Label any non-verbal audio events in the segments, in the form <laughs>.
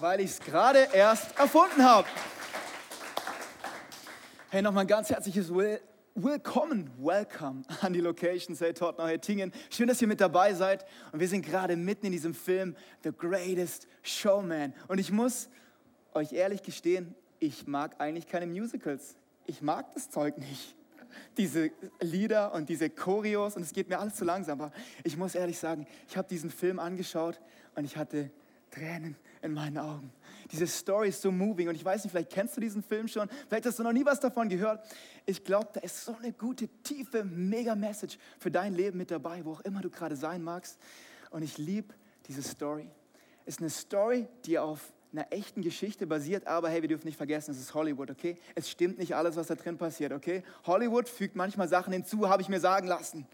weil ich es gerade erst erfunden habe. Hey, nochmal ein ganz herzliches Will Willkommen, welcome an die Location Say Tottenham Hettingen. Schön, dass ihr mit dabei seid. Und wir sind gerade mitten in diesem Film The Greatest Showman. Und ich muss euch ehrlich gestehen, ich mag eigentlich keine Musicals. Ich mag das Zeug nicht. Diese Lieder und diese Choreos und es geht mir alles zu langsam. Aber ich muss ehrlich sagen, ich habe diesen Film angeschaut und ich hatte Tränen in meinen Augen. Diese Story ist so moving und ich weiß nicht, vielleicht kennst du diesen Film schon, vielleicht hast du noch nie was davon gehört. Ich glaube, da ist so eine gute, tiefe, mega Message für dein Leben mit dabei, wo auch immer du gerade sein magst. Und ich liebe diese Story. Es ist eine Story, die auf einer echten Geschichte basiert, aber hey, wir dürfen nicht vergessen, es ist Hollywood, okay? Es stimmt nicht alles, was da drin passiert, okay? Hollywood fügt manchmal Sachen hinzu, habe ich mir sagen lassen.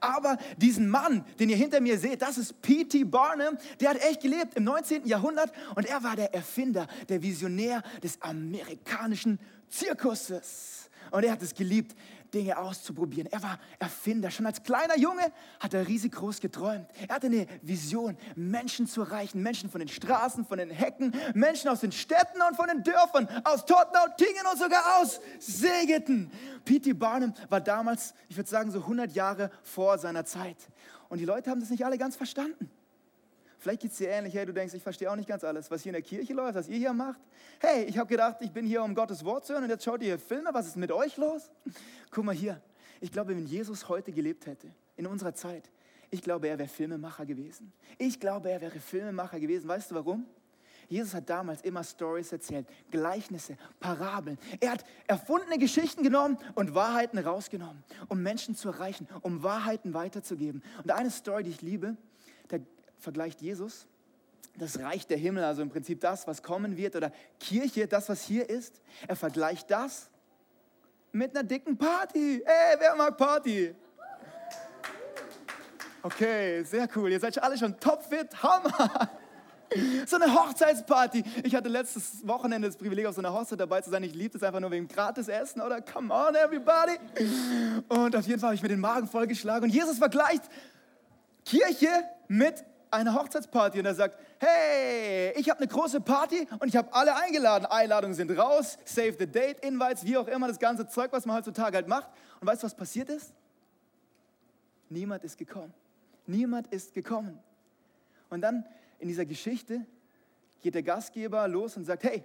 Aber diesen Mann, den ihr hinter mir seht, das ist P.T. Barnum, der hat echt gelebt im 19. Jahrhundert und er war der Erfinder, der Visionär des amerikanischen Zirkuses. Und er hat es geliebt, Dinge auszuprobieren. Er war Erfinder. Schon als kleiner Junge hat er riesig groß geträumt. Er hatte eine Vision, Menschen zu erreichen. Menschen von den Straßen, von den Hecken, Menschen aus den Städten und von den Dörfern, aus Tottenau, Tingen und sogar aus Segeten. P.T. Barnum war damals, ich würde sagen, so 100 Jahre vor seiner Zeit. Und die Leute haben das nicht alle ganz verstanden. Vielleicht geht es dir ähnlich, hey, du denkst, ich verstehe auch nicht ganz alles, was hier in der Kirche läuft, was ihr hier macht. Hey, ich habe gedacht, ich bin hier, um Gottes Wort zu hören und jetzt schaut ihr hier Filme, was ist mit euch los? Guck mal hier, ich glaube, wenn Jesus heute gelebt hätte, in unserer Zeit, ich glaube, er wäre Filmemacher gewesen. Ich glaube, er wäre Filmemacher gewesen. Weißt du warum? Jesus hat damals immer Stories erzählt, Gleichnisse, Parabeln. Er hat erfundene Geschichten genommen und Wahrheiten rausgenommen, um Menschen zu erreichen, um Wahrheiten weiterzugeben. Und eine Story, die ich liebe, vergleicht Jesus das Reich der Himmel, also im Prinzip das, was kommen wird, oder Kirche, das, was hier ist. Er vergleicht das mit einer dicken Party. Ey, wer mag Party? Okay, sehr cool. Ihr seid alle schon topfit. Hammer. So eine Hochzeitsparty. Ich hatte letztes Wochenende das Privileg, auf so einer Hochzeit dabei zu sein. Ich liebe es einfach nur wegen gratis Essen, oder? Come on, everybody. Und auf jeden Fall habe ich mir den Magen vollgeschlagen. Und Jesus vergleicht Kirche mit eine Hochzeitsparty und er sagt, hey, ich habe eine große Party und ich habe alle eingeladen. Einladungen sind raus, save the date, Invites, wie auch immer, das ganze Zeug, was man heutzutage halt macht. Und weißt du, was passiert ist? Niemand ist gekommen. Niemand ist gekommen. Und dann in dieser Geschichte geht der Gastgeber los und sagt, hey,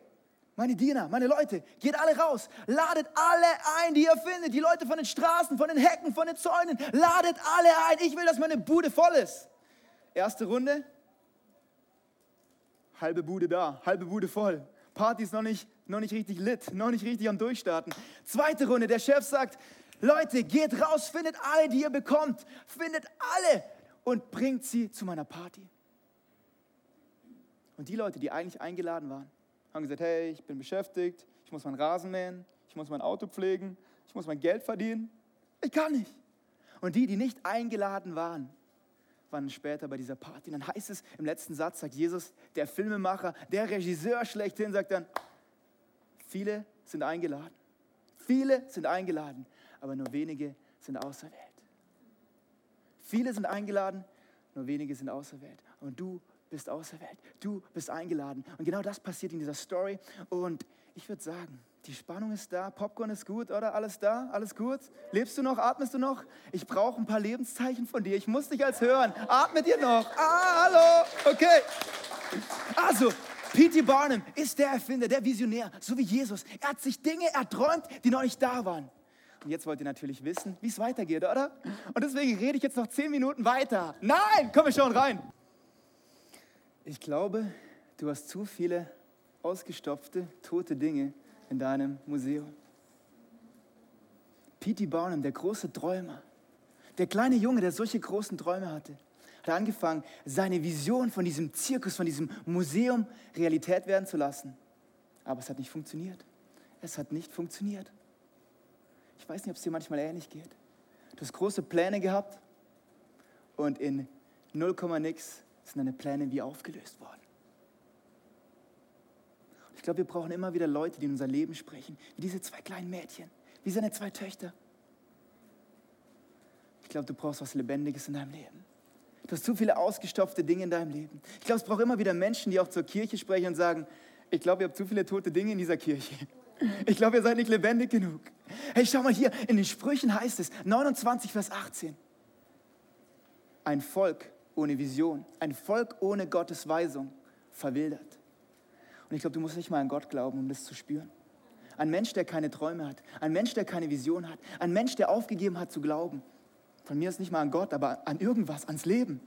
meine Diener, meine Leute, geht alle raus, ladet alle ein, die ihr findet, die Leute von den Straßen, von den Hecken, von den Zäunen, ladet alle ein. Ich will, dass meine Bude voll ist. Erste Runde, halbe Bude da, halbe Bude voll. Party ist noch nicht, noch nicht richtig lit, noch nicht richtig am Durchstarten. Zweite Runde, der Chef sagt, Leute, geht raus, findet alle, die ihr bekommt, findet alle und bringt sie zu meiner Party. Und die Leute, die eigentlich eingeladen waren, haben gesagt, hey, ich bin beschäftigt, ich muss meinen Rasen mähen, ich muss mein Auto pflegen, ich muss mein Geld verdienen. Ich kann nicht. Und die, die nicht eingeladen waren, waren später bei dieser Party. Und dann heißt es im letzten Satz, sagt Jesus, der Filmemacher, der Regisseur schlechthin, sagt dann, viele sind eingeladen. Viele sind eingeladen, aber nur wenige sind auserwählt. Viele sind eingeladen, nur wenige sind auserwählt. Und du bist auserwählt. Du bist eingeladen. Und genau das passiert in dieser Story. Und ich würde sagen, die Spannung ist da, Popcorn ist gut, oder? Alles da? Alles gut? Lebst du noch? Atmest du noch? Ich brauche ein paar Lebenszeichen von dir. Ich muss dich als hören. Atmet ihr noch? Ah, hallo. Okay. Also, P.T. Barnum ist der Erfinder, der Visionär, so wie Jesus. Er hat sich Dinge erträumt, die noch nicht da waren. Und jetzt wollt ihr natürlich wissen, wie es weitergeht, oder? Und deswegen rede ich jetzt noch zehn Minuten weiter. Nein, komm, schauen rein. Ich glaube, du hast zu viele ausgestopfte, tote Dinge in deinem Museum. P.T. Barnum, der große Träumer, der kleine Junge, der solche großen Träume hatte, hat angefangen, seine Vision von diesem Zirkus, von diesem Museum Realität werden zu lassen. Aber es hat nicht funktioniert. Es hat nicht funktioniert. Ich weiß nicht, ob es dir manchmal ähnlich geht. Du hast große Pläne gehabt und in 0, nix sind deine Pläne wie aufgelöst worden. Ich glaube, wir brauchen immer wieder Leute, die in unser Leben sprechen, wie diese zwei kleinen Mädchen, wie seine zwei Töchter. Ich glaube, du brauchst was Lebendiges in deinem Leben. Du hast zu viele ausgestopfte Dinge in deinem Leben. Ich glaube, es braucht immer wieder Menschen, die auch zur Kirche sprechen und sagen, ich glaube, ihr habt zu viele tote Dinge in dieser Kirche. <laughs> Ich glaube, ihr seid nicht lebendig genug. Hey, schau mal hier, in den Sprüchen heißt es, 29, Vers 18. Ein Volk ohne Vision, ein Volk ohne Gottes Weisung verwildert. Und ich glaube, du musst nicht mal an Gott glauben, um das zu spüren. Ein Mensch, der keine Träume hat, ein Mensch, der keine Vision hat, ein Mensch, der aufgegeben hat zu glauben. Von mir ist nicht mal an Gott, aber an irgendwas, ans Leben.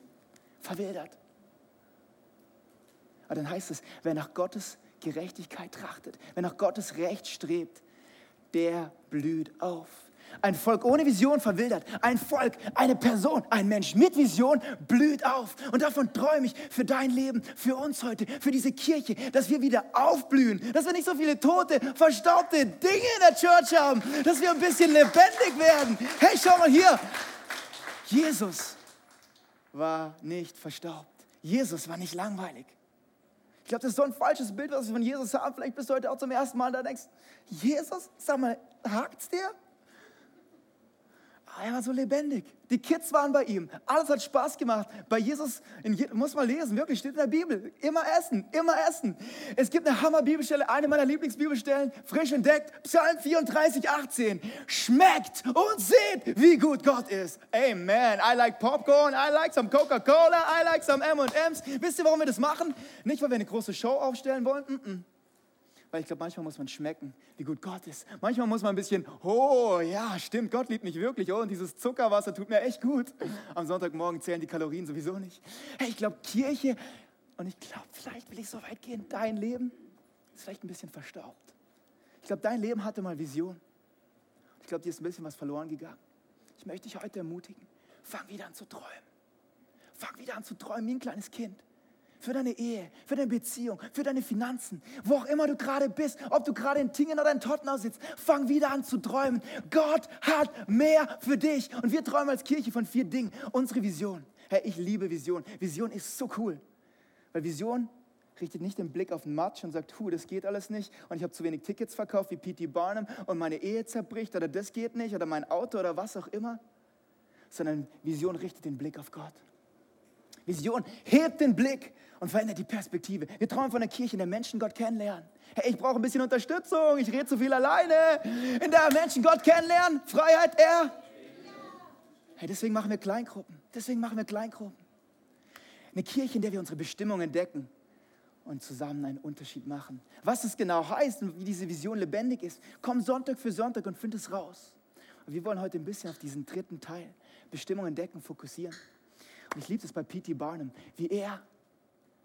Verwildert. Aber dann heißt es, wer nach Gottes Gerechtigkeit trachtet, wer nach Gottes Recht strebt, der blüht auf. Ein Volk ohne Vision verwildert. Ein Volk, eine Person, ein Mensch mit Vision blüht auf. Und davon träume ich für dein Leben, für uns heute, für diese Kirche, dass wir wieder aufblühen, dass wir nicht so viele tote, verstaubte Dinge in der Church haben, dass wir ein bisschen lebendig werden. Hey, schau mal hier. Jesus war nicht verstaubt. Jesus war nicht langweilig. Ich glaube, das ist so ein falsches Bild, was wir von Jesus haben. Vielleicht bist du heute auch zum ersten Mal da denkst, Jesus, sag mal, hakt's dir? Er war so lebendig. Die Kids waren bei ihm. Alles hat Spaß gemacht. Bei Jesus, Je muss man lesen, wirklich, steht in der Bibel. Immer essen, immer essen. Es gibt eine Hammer-Bibelstelle, eine meiner Lieblingsbibelstellen, frisch entdeckt, Psalm 34, 18. Schmeckt und seht, wie gut Gott ist. Amen. I like Popcorn, I like some Coca-Cola, I like some M&M's. Wisst ihr, warum wir das machen? Nicht, weil wir eine große Show aufstellen wollen. Mm -mm. Weil ich glaube, manchmal muss man schmecken, wie gut Gott ist. Manchmal muss man ein bisschen, oh ja, stimmt, Gott liebt mich wirklich. Oh, und dieses Zuckerwasser tut mir echt gut. Am Sonntagmorgen zählen die Kalorien sowieso nicht. Hey, ich glaube, Kirche, und ich glaube, vielleicht will ich so weit gehen, dein Leben ist vielleicht ein bisschen verstaubt. Ich glaube, dein Leben hatte mal Vision. Ich glaube, dir ist ein bisschen was verloren gegangen. Ich möchte dich heute ermutigen, fang wieder an zu träumen. Fang wieder an zu träumen wie ein kleines Kind für deine Ehe, für deine Beziehung, für deine Finanzen, wo auch immer du gerade bist, ob du gerade in Tingen oder in Tottenau sitzt, fang wieder an zu träumen. Gott hat mehr für dich. Und wir träumen als Kirche von vier Dingen. Unsere Vision. Hey, ich liebe Vision. Vision ist so cool. Weil Vision richtet nicht den Blick auf den Matsch und sagt, hu, das geht alles nicht und ich habe zu wenig Tickets verkauft wie P.T. Barnum und meine Ehe zerbricht oder das geht nicht oder mein Auto oder was auch immer, sondern Vision richtet den Blick auf Gott. Vision hebt den Blick und verändert die Perspektive. Wir träumen von einer Kirche, in der Menschen Gott kennenlernen. Hey, ich brauche ein bisschen Unterstützung, ich rede zu viel alleine. In der Menschen Gott kennenlernen, Freiheit, er. Hey, deswegen machen wir Kleingruppen. Deswegen machen wir Kleingruppen. Eine Kirche, in der wir unsere Bestimmung entdecken und zusammen einen Unterschied machen. Was es genau heißt und wie diese Vision lebendig ist, komm Sonntag für Sonntag und find es raus. Und wir wollen heute ein bisschen auf diesen dritten Teil, Bestimmung entdecken, fokussieren. Ich liebe es bei P.T. Barnum, wie er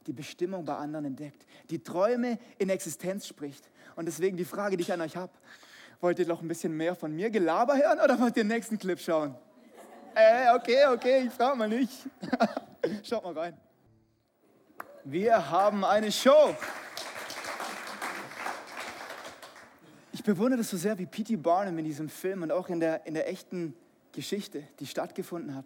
die Bestimmung bei anderen entdeckt, die Träume in Existenz spricht. Und deswegen die Frage, die ich an euch habe, wollt ihr noch ein bisschen mehr von mir Gelaber hören oder wollt ihr den nächsten Clip schauen? Äh, okay, okay, ich frage mal nicht. <laughs> Schaut mal rein. Wir haben eine Show. Ich bewundere das so sehr wie P.T. Barnum in diesem Film und auch in der, in der echten Geschichte, die stattgefunden hat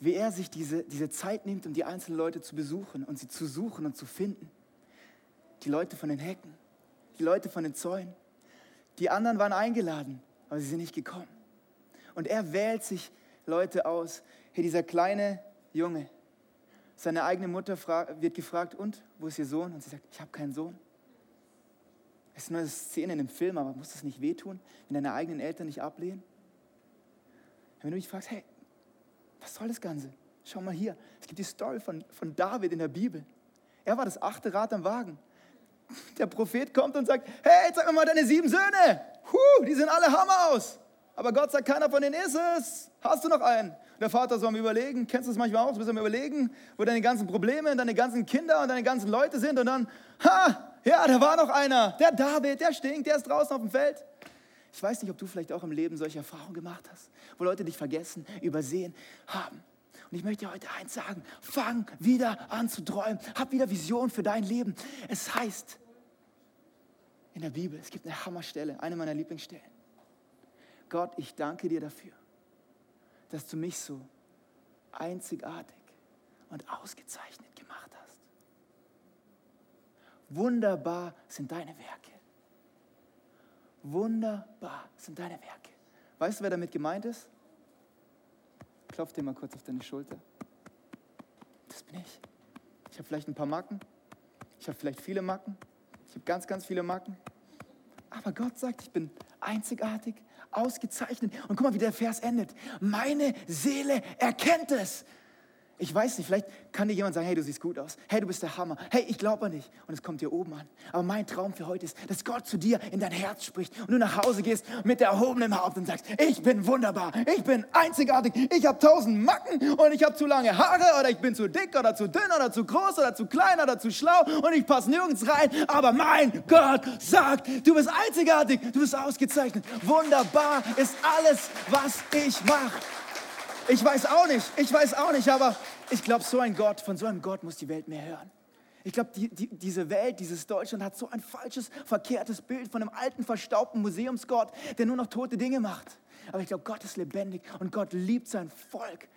wie er sich diese, diese Zeit nimmt, um die einzelnen Leute zu besuchen und sie zu suchen und zu finden. Die Leute von den Hecken, die Leute von den Zäunen. Die anderen waren eingeladen, aber sie sind nicht gekommen. Und er wählt sich Leute aus. Hey, dieser kleine Junge, seine eigene Mutter wird gefragt, und, wo ist ihr Sohn? Und sie sagt, ich habe keinen Sohn. Es ist nur eine Szene in einem Film, aber muss das nicht wehtun, wenn deine eigenen Eltern dich ablehnen? Wenn du mich fragst, hey, was soll das Ganze? Schau mal hier, es gibt die Story von, von David in der Bibel. Er war das achte Rad am Wagen. Der Prophet kommt und sagt, hey, zeig mir mal deine sieben Söhne. Huh, die sehen alle Hammer aus. Aber Gott sagt, keiner von denen ist es. Hast du noch einen? Der Vater soll mir überlegen, kennst du das manchmal auch, du bist am überlegen, wo deine ganzen Probleme, deine ganzen Kinder und deine ganzen Leute sind und dann, ha, ja, da war noch einer, der David, der stinkt, der ist draußen auf dem Feld. Ich weiß nicht, ob du vielleicht auch im Leben solche Erfahrungen gemacht hast, wo Leute dich vergessen, übersehen haben. Und ich möchte dir heute eins sagen, fang wieder an zu träumen, hab wieder Vision für dein Leben. Es heißt in der Bibel, es gibt eine Hammerstelle, eine meiner Lieblingsstellen. Gott, ich danke dir dafür, dass du mich so einzigartig und ausgezeichnet gemacht hast. Wunderbar sind deine Werke. Wunderbar sind deine Werke. Weißt du, wer damit gemeint ist? Klopf dir mal kurz auf deine Schulter. das bin ich. Ich habe vielleicht ein paar Macken. Ich habe vielleicht viele Macken. Ich habe ganz, ganz viele Macken. Aber Gott sagt, ich bin einzigartig, ausgezeichnet. Und guck mal, wie der Vers endet. Meine Seele erkennt es. Ich weiß nicht, vielleicht kann dir jemand sagen, hey, du siehst gut aus. Hey, du bist der Hammer. Hey, ich glaube nicht. Und es kommt dir oben an. Aber mein Traum für heute ist, dass Gott zu dir in dein Herz spricht und du nach Hause gehst mit erhobenem Haupt und sagst, ich bin wunderbar, ich bin einzigartig, ich habe tausend Macken und ich habe zu lange Haare oder ich bin zu dick oder zu dünn oder zu groß oder zu klein oder zu schlau und ich passe nirgends rein. Aber mein Gott sagt, du bist einzigartig, du bist ausgezeichnet. Wunderbar ist alles, was ich mache. Ich weiß auch nicht, ich weiß auch nicht, aber ich glaube, so ein Gott, von so einem Gott muss die Welt mehr hören. Ich glaube, die, die, diese Welt, dieses Deutschland hat so ein falsches, verkehrtes Bild von einem alten, verstaubten Museumsgott, der nur noch tote Dinge macht. Aber ich glaube, Gott ist lebendig und Gott liebt sein Volk.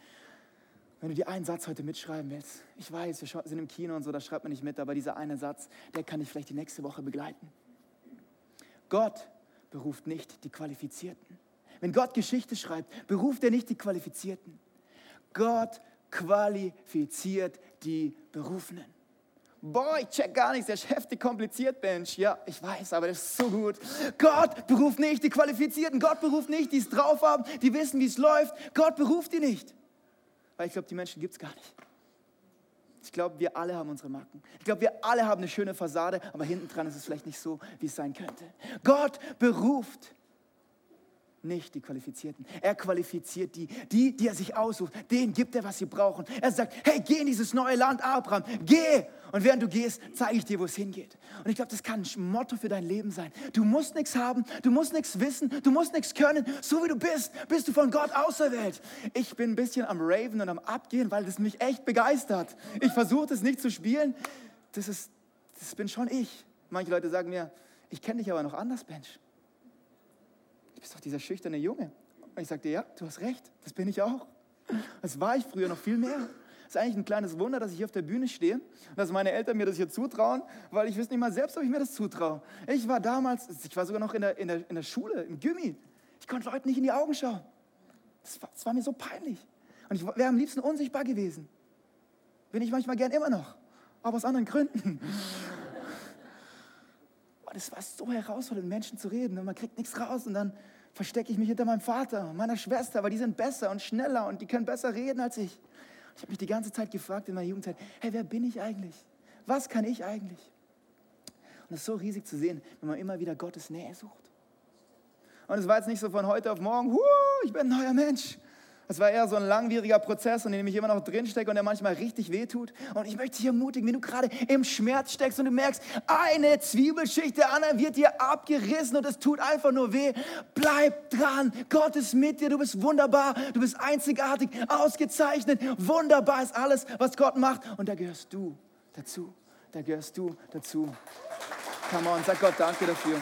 Wenn du dir einen Satz heute mitschreiben willst, ich weiß, wir sind im Kino und so, da schreibt man nicht mit, aber dieser eine Satz, der kann dich vielleicht die nächste Woche begleiten. Gott beruft nicht die Qualifizierten. Wenn Gott Geschichte schreibt, beruft er nicht die Qualifizierten. Gott qualifiziert die Berufenen. Boah, ich check gar nichts, der ist heftig kompliziert, Mensch. Ja, ich weiß, aber das ist so gut. Gott beruft nicht die Qualifizierten. Gott beruft nicht, die es drauf haben, die wissen, wie es läuft. Gott beruft die nicht. Weil ich glaube, die Menschen gibt es gar nicht. Ich glaube, wir alle haben unsere Macken. Ich glaube, wir alle haben eine schöne Fassade, aber hinten dran ist es vielleicht nicht so, wie es sein könnte. Gott beruft nicht die Qualifizierten. Er qualifiziert die, die, die er sich aussucht. Denen gibt er, was sie brauchen. Er sagt, hey, geh in dieses neue Land, Abraham, geh. Und während du gehst, zeige ich dir, wo es hingeht. Und ich glaube, das kann ein Motto für dein Leben sein. Du musst nichts haben, du musst nichts wissen, du musst nichts können. So wie du bist, bist du von Gott auserwählt. Ich bin ein bisschen am Raven und am Abgehen, weil das mich echt begeistert. Ich versuche das nicht zu spielen. Das, ist, das bin schon ich. Manche Leute sagen mir, ich kenne dich aber noch anders, Mensch du bist doch dieser schüchterne Junge. Und ich sagte, ja, du hast recht, das bin ich auch. Das war ich früher noch viel mehr. Es ist eigentlich ein kleines Wunder, dass ich hier auf der Bühne stehe und dass meine Eltern mir das hier zutrauen, weil ich wüsste nicht mal selbst, ob ich mir das zutraue. Ich war damals, ich war sogar noch in der, in der, in der Schule, im Gimmi. Ich konnte Leuten nicht in die Augen schauen. Das war, das war mir so peinlich. Und ich wäre am liebsten unsichtbar gewesen. Bin ich manchmal gern immer noch, aber aus anderen Gründen. Es war so herausfordernd, Menschen zu reden. Und man kriegt nichts raus und dann verstecke ich mich hinter meinem Vater und meiner Schwester, weil die sind besser und schneller und die können besser reden als ich. Ich habe mich die ganze Zeit gefragt in meiner Jugendzeit, hey, wer bin ich eigentlich? Was kann ich eigentlich? Und es ist so riesig zu sehen, wenn man immer wieder Gottes Nähe sucht. Und es war jetzt nicht so von heute auf morgen, ich bin ein neuer Mensch, es war eher so ein langwieriger Prozess, in dem ich immer noch drinstecke und der manchmal richtig wehtut. Und ich möchte dich ermutigen, wenn du gerade im Schmerz steckst und du merkst, eine Zwiebelschicht der anderen wird dir abgerissen und es tut einfach nur weh. Bleib dran. Gott ist mit dir. Du bist wunderbar. Du bist einzigartig, ausgezeichnet. Wunderbar ist alles, was Gott macht. Und da gehörst du dazu. Da gehörst du dazu. Come on, sag Gott Danke dafür.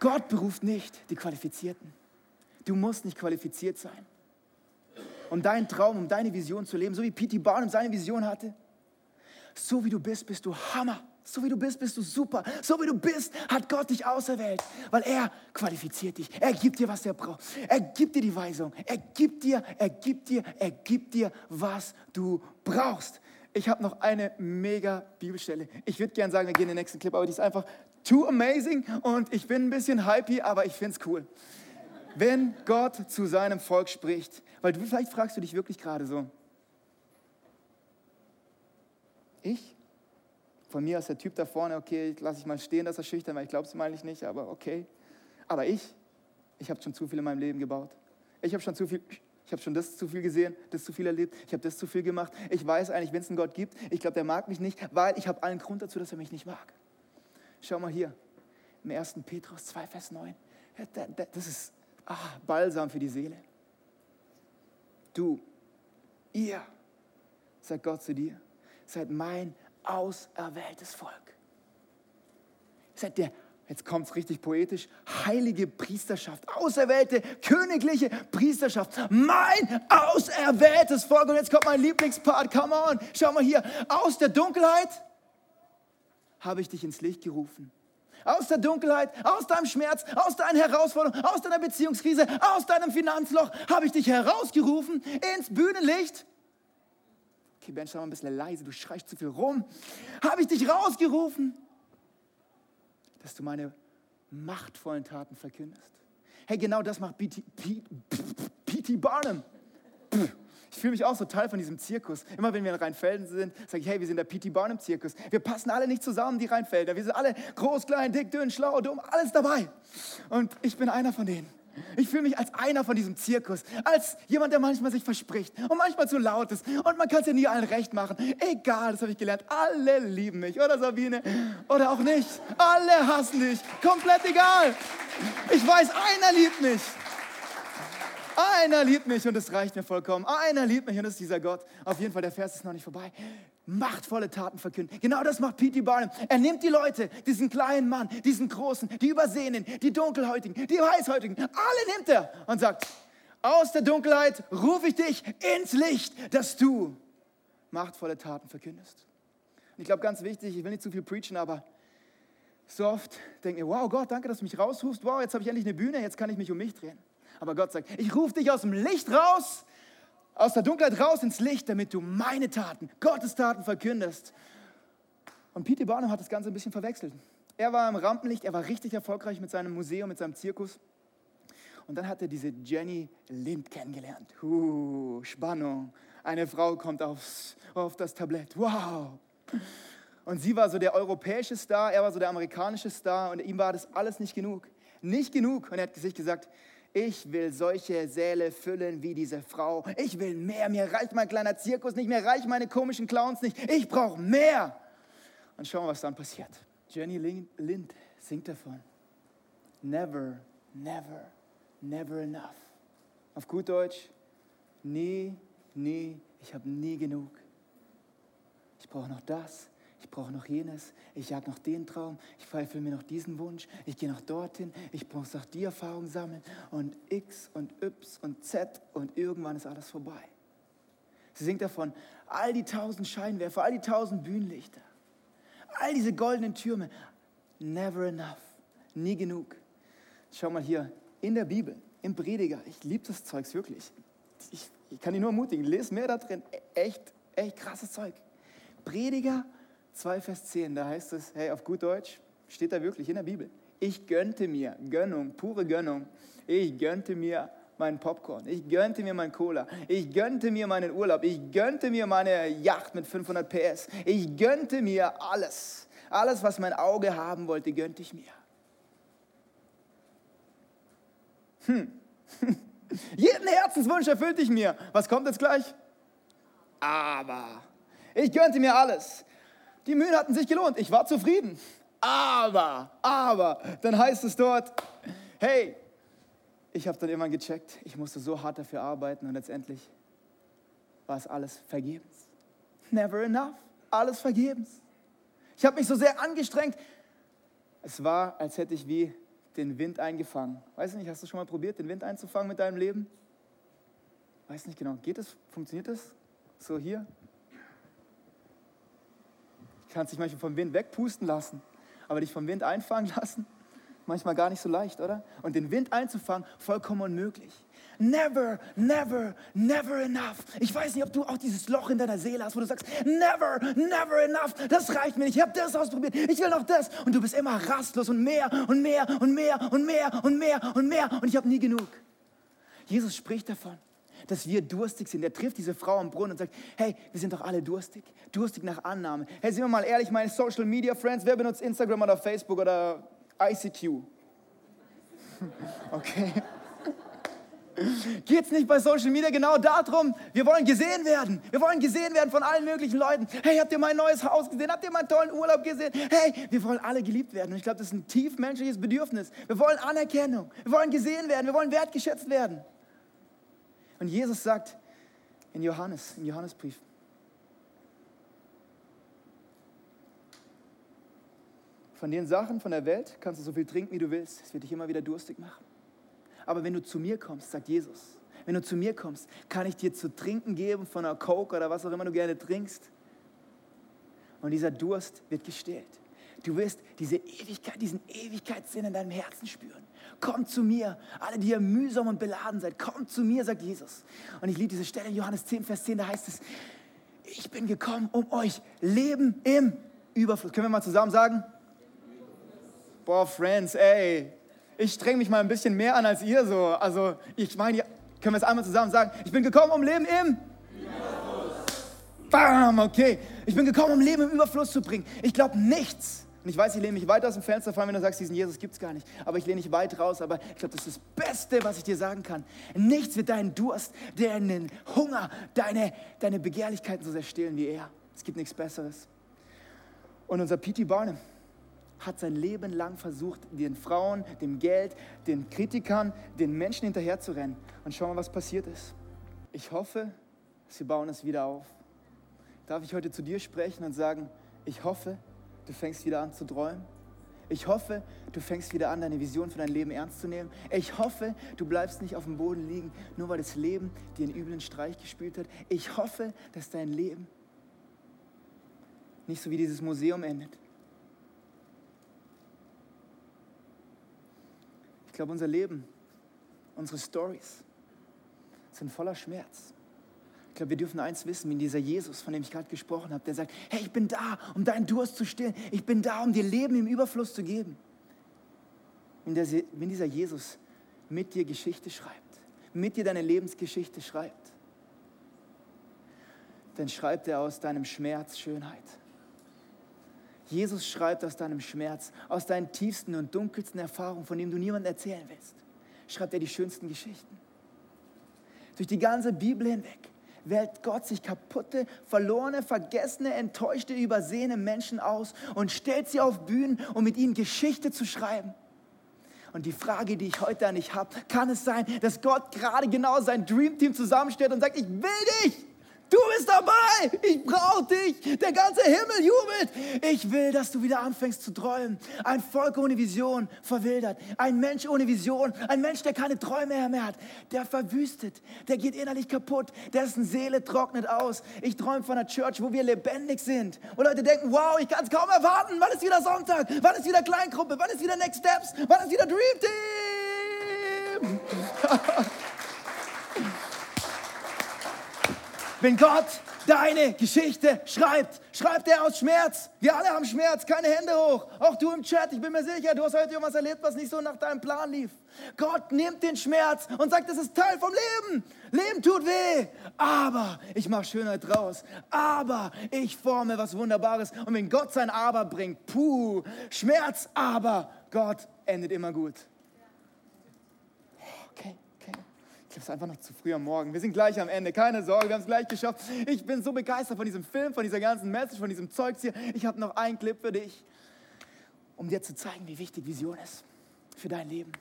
Gott beruft nicht die Qualifizierten. Du musst nicht qualifiziert sein, um deinen Traum, um deine Vision zu leben, so wie P.T. Barnum seine Vision hatte. So wie du bist, bist du Hammer. So wie du bist, bist du super. So wie du bist, hat Gott dich auserwählt, weil er qualifiziert dich. Er gibt dir, was er braucht. Er gibt dir die Weisung. Er gibt dir, er gibt dir, er gibt dir, was du brauchst. Ich habe noch eine mega Bibelstelle. Ich würde gerne sagen, wir gehen in den nächsten Clip, aber die ist einfach too amazing und ich bin ein bisschen hypey, aber ich finde es cool wenn Gott zu seinem Volk spricht. Weil du, vielleicht fragst du dich wirklich gerade so, ich? Von mir aus der Typ da vorne, okay, lasse ich mal stehen, dass er schüchtern, weil ich glaube es mal nicht, aber okay. Aber ich, ich habe schon zu viel in meinem Leben gebaut. Ich habe schon zu viel, ich habe schon das zu viel gesehen, das zu viel erlebt, ich habe das zu viel gemacht. Ich weiß eigentlich, wenn es einen Gott gibt, ich glaube, der mag mich nicht, weil ich habe allen Grund dazu, dass er mich nicht mag. Schau mal hier, im 1. Petrus 2, Vers 9. Das ist ah, Balsam für die Seele. Du, ihr, sagt Gott zu dir, seid mein auserwähltes Volk. Seid der, jetzt kommt es richtig poetisch, heilige Priesterschaft, auserwählte, königliche Priesterschaft, mein auserwähltes Volk. Und jetzt kommt mein Lieblingspart, come on, schau mal hier, aus der Dunkelheit habe ich dich ins Licht gerufen. Aus der Dunkelheit, aus deinem Schmerz, aus deinen Herausforderungen, aus deiner Beziehungskrise, aus deinem Finanzloch habe ich dich herausgerufen ins Bühnenlicht. Okay, Ben, schau mal ein bisschen leise, du schreist zu viel rum. Habe ich dich rausgerufen, dass du meine machtvollen Taten verkündest. Hey, genau das macht P.T. Barnum. Ich fühle mich auch so Teil von diesem Zirkus. Immer wenn wir in Rheinfelden sind, sage ich, hey, wir sind der P.T. Barnum Zirkus. Wir passen alle nicht zusammen, die Rheinfelder. Wir sind alle groß, klein, dick, dünn, schlau, dumm, alles dabei. Und ich bin einer von denen. Ich fühle mich als einer von diesem Zirkus, als jemand, der manchmal sich verspricht und manchmal zu laut ist und man kann es ja nie allen recht machen. Egal, das habe ich gelernt. Alle lieben mich, oder Sabine? Oder auch nicht. Alle hassen dich. Komplett egal. Ich weiß, einer liebt mich. Einer liebt mich und es reicht mir vollkommen. Einer liebt mich und das ist dieser Gott. Auf jeden Fall, der Vers ist noch nicht vorbei. Machtvolle Taten verkünden. Genau das macht P.T. Barnum. Er nimmt die Leute, diesen kleinen Mann, diesen großen, die Übersehenen, die Dunkelhäutigen, die Weißhäutigen, alle nimmt er und sagt, aus der Dunkelheit rufe ich dich ins Licht, dass du machtvolle Taten verkündest. Und ich glaube, ganz wichtig, ich will nicht zu viel preachen, aber so oft denken wir, wow Gott, danke, dass du mich rausrufst. Wow, jetzt habe ich endlich eine Bühne, jetzt kann ich mich um mich drehen. Aber Gott sagt, ich rufe dich aus dem Licht raus, aus der Dunkelheit raus ins Licht, damit du meine Taten, Gottes Taten verkündest. Und Peter Barnum hat das Ganze ein bisschen verwechselt. Er war im Rampenlicht, er war richtig erfolgreich mit seinem Museum, mit seinem Zirkus. Und dann hat er diese Jenny Lind kennengelernt. Uh, Spannung. Eine Frau kommt aufs, auf das Tablett. Wow. Und sie war so der europäische Star, er war so der amerikanische Star und ihm war das alles nicht genug. Nicht genug. Und er hat sich gesagt, ich will solche Säle füllen wie diese Frau. Ich will mehr. Mir reicht mein kleiner Zirkus nicht. Mir reichen meine komischen Clowns nicht. Ich brauche mehr. Und schauen wir, was dann passiert. Jenny Lind singt davon. Never, never, never enough. Auf gut Deutsch, nie, nie, ich habe nie genug. Ich brauche noch das, ich brauche noch jenes, ich jag noch den Traum, ich erfülle mir noch diesen Wunsch, ich gehe noch dorthin, ich muss noch die Erfahrung sammeln und X und Y und Z und irgendwann ist alles vorbei. Sie singt davon, all die tausend Scheinwerfer, all die tausend Bühnenlichter, all diese goldenen Türme, never enough, nie genug. Schau mal hier, in der Bibel, im Prediger, ich liebe das Zeugs wirklich. Ich, ich kann dich nur ermutigen, lese mehr da drin, echt, echt krasses Zeug. Prediger 2, Vers 10, da heißt es, hey, auf gut Deutsch, steht da wirklich in der Bibel. Ich gönnte mir, Gönnung, pure Gönnung, ich gönnte mir meinen Popcorn, ich gönnte mir mein Cola, ich gönnte mir meinen Urlaub, ich gönnte mir meine Yacht mit 500 PS, ich gönnte mir alles. Alles, was mein Auge haben wollte, gönnte ich mir. Hm. <laughs> Jeden Herzenswunsch erfüllte ich mir. Was kommt jetzt gleich? Aber ich gönnte mir alles. Die Mühen hatten sich gelohnt. Ich war zufrieden. Aber, aber, dann heißt es dort, hey, ich habe dann irgendwann gecheckt, ich musste so hart dafür arbeiten und letztendlich war es alles vergebens. Never enough, alles vergebens. Ich habe mich so sehr angestrengt. Es war, als hätte ich wie den Wind eingefangen. Weiß nicht, hast du schon mal probiert, den Wind einzufangen mit deinem Leben? Weiß nicht genau. Geht das? Funktioniert das? So hier? Kannst dich manchmal vom Wind wegpusten lassen, aber dich vom Wind einfangen <laughs> lassen, manchmal gar nicht so leicht, oder? Und den Wind einzufangen, vollkommen unmöglich. Never, never, never enough. Ich weiß nicht, ob du auch dieses Loch in deiner Seele hast, wo du sagst, never, never enough. Das reicht mir nicht. Ich habe das ausprobiert. Ich will noch das. Und du bist immer rastlos und mehr und mehr und mehr und mehr und mehr und mehr. Und ich habe nie genug. Jesus spricht davon dass wir durstig sind. Er trifft diese Frau am Brunnen und sagt, hey, wir sind doch alle durstig. Durstig nach Annahme. Hey, sind wir mal ehrlich, meine Social Media Friends, wer benutzt Instagram oder Facebook oder ICQ? <laughs> Okay. Geht es nicht bei Social Media genau darum, wir wollen gesehen werden. Wir wollen gesehen werden von allen möglichen Leuten. Hey, habt ihr mein neues Haus gesehen? Habt ihr meinen tollen Urlaub gesehen? Hey, wir wollen alle geliebt werden. Und ich glaube, das ist ein tief menschliches Bedürfnis. Wir wollen Anerkennung. Wir wollen gesehen werden. Wir wollen wertgeschätzt werden. Und Jesus sagt in Johannes, im Johannesbrief, von den Sachen von der Welt kannst du so viel trinken, wie du willst. Es wird dich immer wieder durstig machen. Aber wenn du zu mir kommst, sagt Jesus, wenn du zu mir kommst, kann ich dir zu trinken geben von einer Coke oder was auch immer du gerne trinkst. Und dieser Durst wird gestillt. Du wirst diese Ewigkeit, diesen Ewigkeitssinn in deinem Herzen spüren. Kommt zu mir, alle, die ihr mühsam und beladen seid, kommt zu mir, sagt Jesus. Und ich liebe diese Stelle in Johannes 10, Vers 10, da heißt es, ich bin gekommen, um euch Leben im Überfluss. Können wir mal zusammen sagen? Boah, Friends, ey, ich streng mich mal ein bisschen mehr an als ihr so. Also, ich meine, können wir es einmal zusammen sagen? Ich bin gekommen, um Leben im Überfluss. Bam, okay. Ich bin gekommen, um Leben im Überfluss zu bringen. Ich glaube nichts. Und ich weiß, ich lehne mich weit aus dem Fenster, vor allem wenn du sagst, diesen Jesus gibt es gar nicht. Aber ich lehne mich weit raus. Aber ich glaube, das ist das Beste, was ich dir sagen kann. Nichts wird deinen Durst, deinen Hunger, deine, deine Begehrlichkeiten so sehr stillen wie er. Es gibt nichts Besseres. Und unser P.T. Barnum hat sein Leben lang versucht, den Frauen, dem Geld, den Kritikern, den Menschen hinterherzurennen. Und schau mal, was passiert ist. Ich hoffe, sie bauen es wieder auf. Darf ich heute zu dir sprechen und sagen, ich hoffe, du fängst wieder an zu träumen? Ich hoffe, du fängst wieder an, deine Vision für dein Leben ernst zu nehmen. Ich hoffe, du bleibst nicht auf dem Boden liegen, nur weil das Leben dir einen üblen Streich gespielt hat. Ich hoffe, dass dein Leben nicht so wie dieses Museum endet. Ich glaube, unser Leben, unsere Stories sind voller Schmerz. Ich glaube, wir dürfen eins wissen, wie dieser Jesus, von dem ich gerade gesprochen habe, der sagt, hey, ich bin da, um deinen Durst zu stillen. Ich bin da, um dir Leben im Überfluss zu geben. Wenn dieser Jesus mit dir Geschichte schreibt, mit dir deine Lebensgeschichte schreibt, dann schreibt er aus deinem Schmerz Schönheit. Jesus schreibt aus deinem Schmerz, aus deinen tiefsten und dunkelsten Erfahrungen, von denen du niemandem erzählen willst, schreibt er die schönsten Geschichten. Durch die ganze Bibel hinweg wählt Gott sich kaputte, verlorene, vergessene, enttäuschte, übersehene Menschen aus und stellt sie auf Bühnen, um mit ihnen Geschichte zu schreiben. Und die Frage, die ich heute an dich habe, kann es sein, dass Gott gerade genau sein Dreamteam zusammenstellt und sagt, ich will dich. Du bist dabei. Ich brauche dich. Der ganze Himmel jubelt. Ich will, dass du wieder anfängst zu träumen. Ein Volk ohne Vision verwildert. Ein Mensch ohne Vision. Ein Mensch, der keine Träume mehr hat. Der verwüstet. Der geht innerlich kaputt. Dessen Seele trocknet aus. Ich träume von einer Church, wo wir lebendig sind. Und Leute denken, wow, ich kann es kaum erwarten. Wann ist wieder Sonntag? Wann ist wieder Kleingruppe? Wann ist wieder Next Steps? Wann ist wieder Dream Team? <laughs> Wenn Gott deine Geschichte schreibt, schreibt er aus Schmerz. Wir alle haben Schmerz, keine Hände hoch. Auch du im Chat, ich bin mir sicher, du hast heute irgendwas erlebt, was nicht so nach deinem Plan lief. Gott nimmt den Schmerz und sagt, das ist Teil vom Leben. Leben tut weh, aber ich mache Schönheit draus. Aber ich forme was Wunderbares. Und wenn Gott sein Aber bringt, puh, Schmerz, aber Gott endet immer gut. Es ist einfach noch zu früh am Morgen. Wir sind gleich am Ende. Keine Sorge, wir haben es gleich geschafft. Ich bin so begeistert von diesem Film, von dieser ganzen Message, von diesem Zeugs hier. Ich habe noch einen Clip für dich, um dir zu zeigen, wie wichtig Vision ist für dein Leben.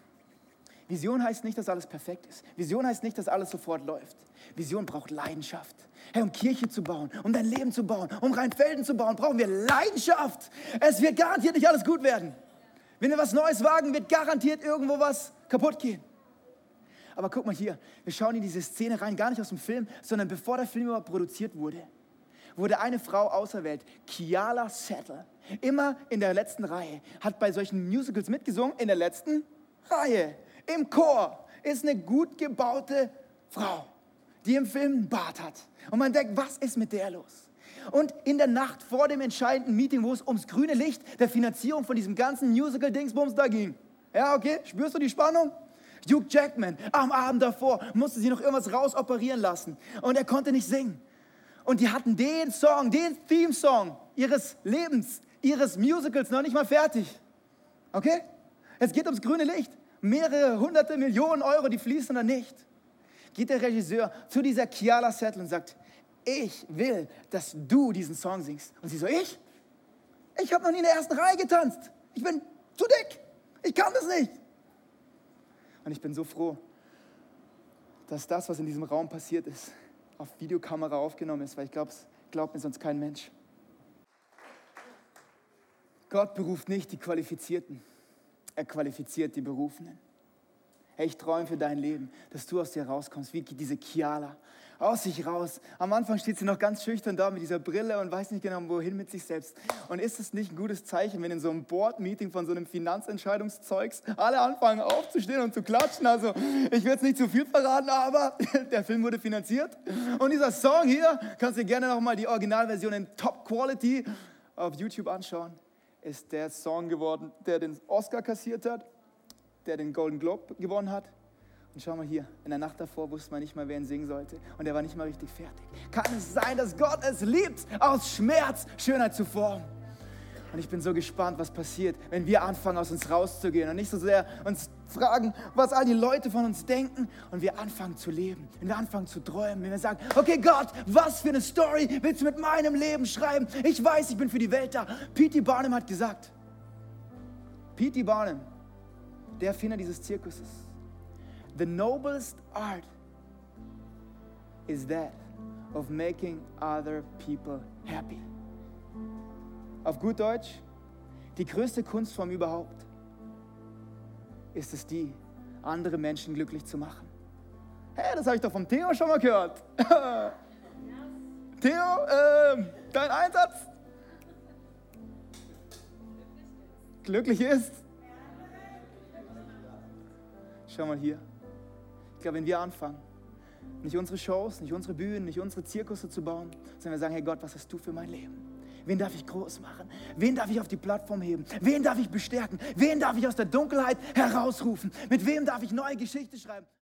Vision heißt nicht, dass alles perfekt ist. Vision heißt nicht, dass alles sofort läuft. Vision braucht Leidenschaft. Hey, um Kirche zu bauen, um dein Leben zu bauen, um Rheinfelden zu bauen, brauchen wir Leidenschaft. Es wird garantiert nicht alles gut werden. Wenn wir was Neues wagen, wird garantiert irgendwo was kaputt gehen. Aber guck mal hier, wir schauen in diese Szene rein, gar nicht aus dem Film, sondern bevor der Film überhaupt produziert wurde, wurde eine Frau auserwählt, Kiala Settle, immer in der letzten Reihe, hat bei solchen Musicals mitgesungen, in der letzten Reihe, im Chor, ist eine gut gebaute Frau, die im Film einen Bart hat. Und man denkt, was ist mit der los? Und in der Nacht vor dem entscheidenden Meeting, wo es ums grüne Licht der Finanzierung von diesem ganzen Musical-Dingsbums da ging. Ja, okay, spürst du die Spannung? Hugh Jackman, am Abend davor, musste sie noch irgendwas rausoperieren lassen. Und er konnte nicht singen. Und die hatten den Song, den Theme-Song ihres Lebens, ihres Musicals noch nicht mal fertig. Okay? Es geht ums grüne Licht. Mehrere hunderte Millionen Euro, die fließen da nicht. Geht der Regisseur zu dieser Kiala Settle und sagt, ich will, dass du diesen Song singst. Und sie so, ich? Ich habe noch nie in der ersten Reihe getanzt. Ich bin zu dick. Ich kann das nicht. Und ich bin so froh, dass das, was in diesem Raum passiert ist, auf Videokamera aufgenommen ist, weil ich glaube, es glaubt mir sonst kein Mensch. Gott beruft nicht die Qualifizierten, er qualifiziert die Berufenen. Hey, ich träume für dein Leben, dass du aus dir rauskommst, wie diese Kiala, aus sich raus. Am Anfang steht sie noch ganz schüchtern da mit dieser Brille und weiß nicht genau, wohin mit sich selbst. Und ist es nicht ein gutes Zeichen, wenn in so einem Board-Meeting von so einem Finanzentscheidungszeugs alle anfangen aufzustehen und zu klatschen? Also, ich will jetzt nicht zu viel verraten, aber <laughs> der Film wurde finanziert. Und dieser Song hier, kannst du dir gerne nochmal die Originalversion in Top Quality auf YouTube anschauen, ist der Song geworden, der den Oscar kassiert hat, der den Golden Globe gewonnen hat und schau mal hier, in der Nacht davor wusste man nicht mal, wer ihn singen sollte. Und er war nicht mal richtig fertig. Kann es sein, dass Gott es liebt, aus Schmerz Schönheit zu formen? Und ich bin so gespannt, was passiert, wenn wir anfangen, aus uns rauszugehen und nicht so sehr uns fragen, was all die Leute von uns denken und wir anfangen zu leben, wenn wir anfangen zu träumen, wenn wir sagen, okay Gott, was für eine Story willst du mit meinem Leben schreiben? Ich weiß, ich bin für die Welt da. P.T. Barnum hat gesagt, P.T. Barnum, der Erfinder dieses Zirkuses, the noblest art is that of making other people happy. Auf gut Deutsch, die größte Kunstform überhaupt ist es die, andere Menschen glücklich zu machen. Hey, das habe ich doch vom Theo schon mal gehört. <laughs> Theo, äh, dein Einsatz? Glücklich ist? Schau mal hier glaube, wenn wir anfangen, nicht unsere Shows, nicht unsere Bühnen, nicht unsere Zirkusse zu bauen, sondern wir sagen, hey Gott, was hast du für mein Leben? Wen darf ich groß machen? Wen darf ich auf die Plattform heben? Wen darf ich bestärken? Wen darf ich aus der Dunkelheit herausrufen? Mit wem darf ich neue Geschichte schreiben?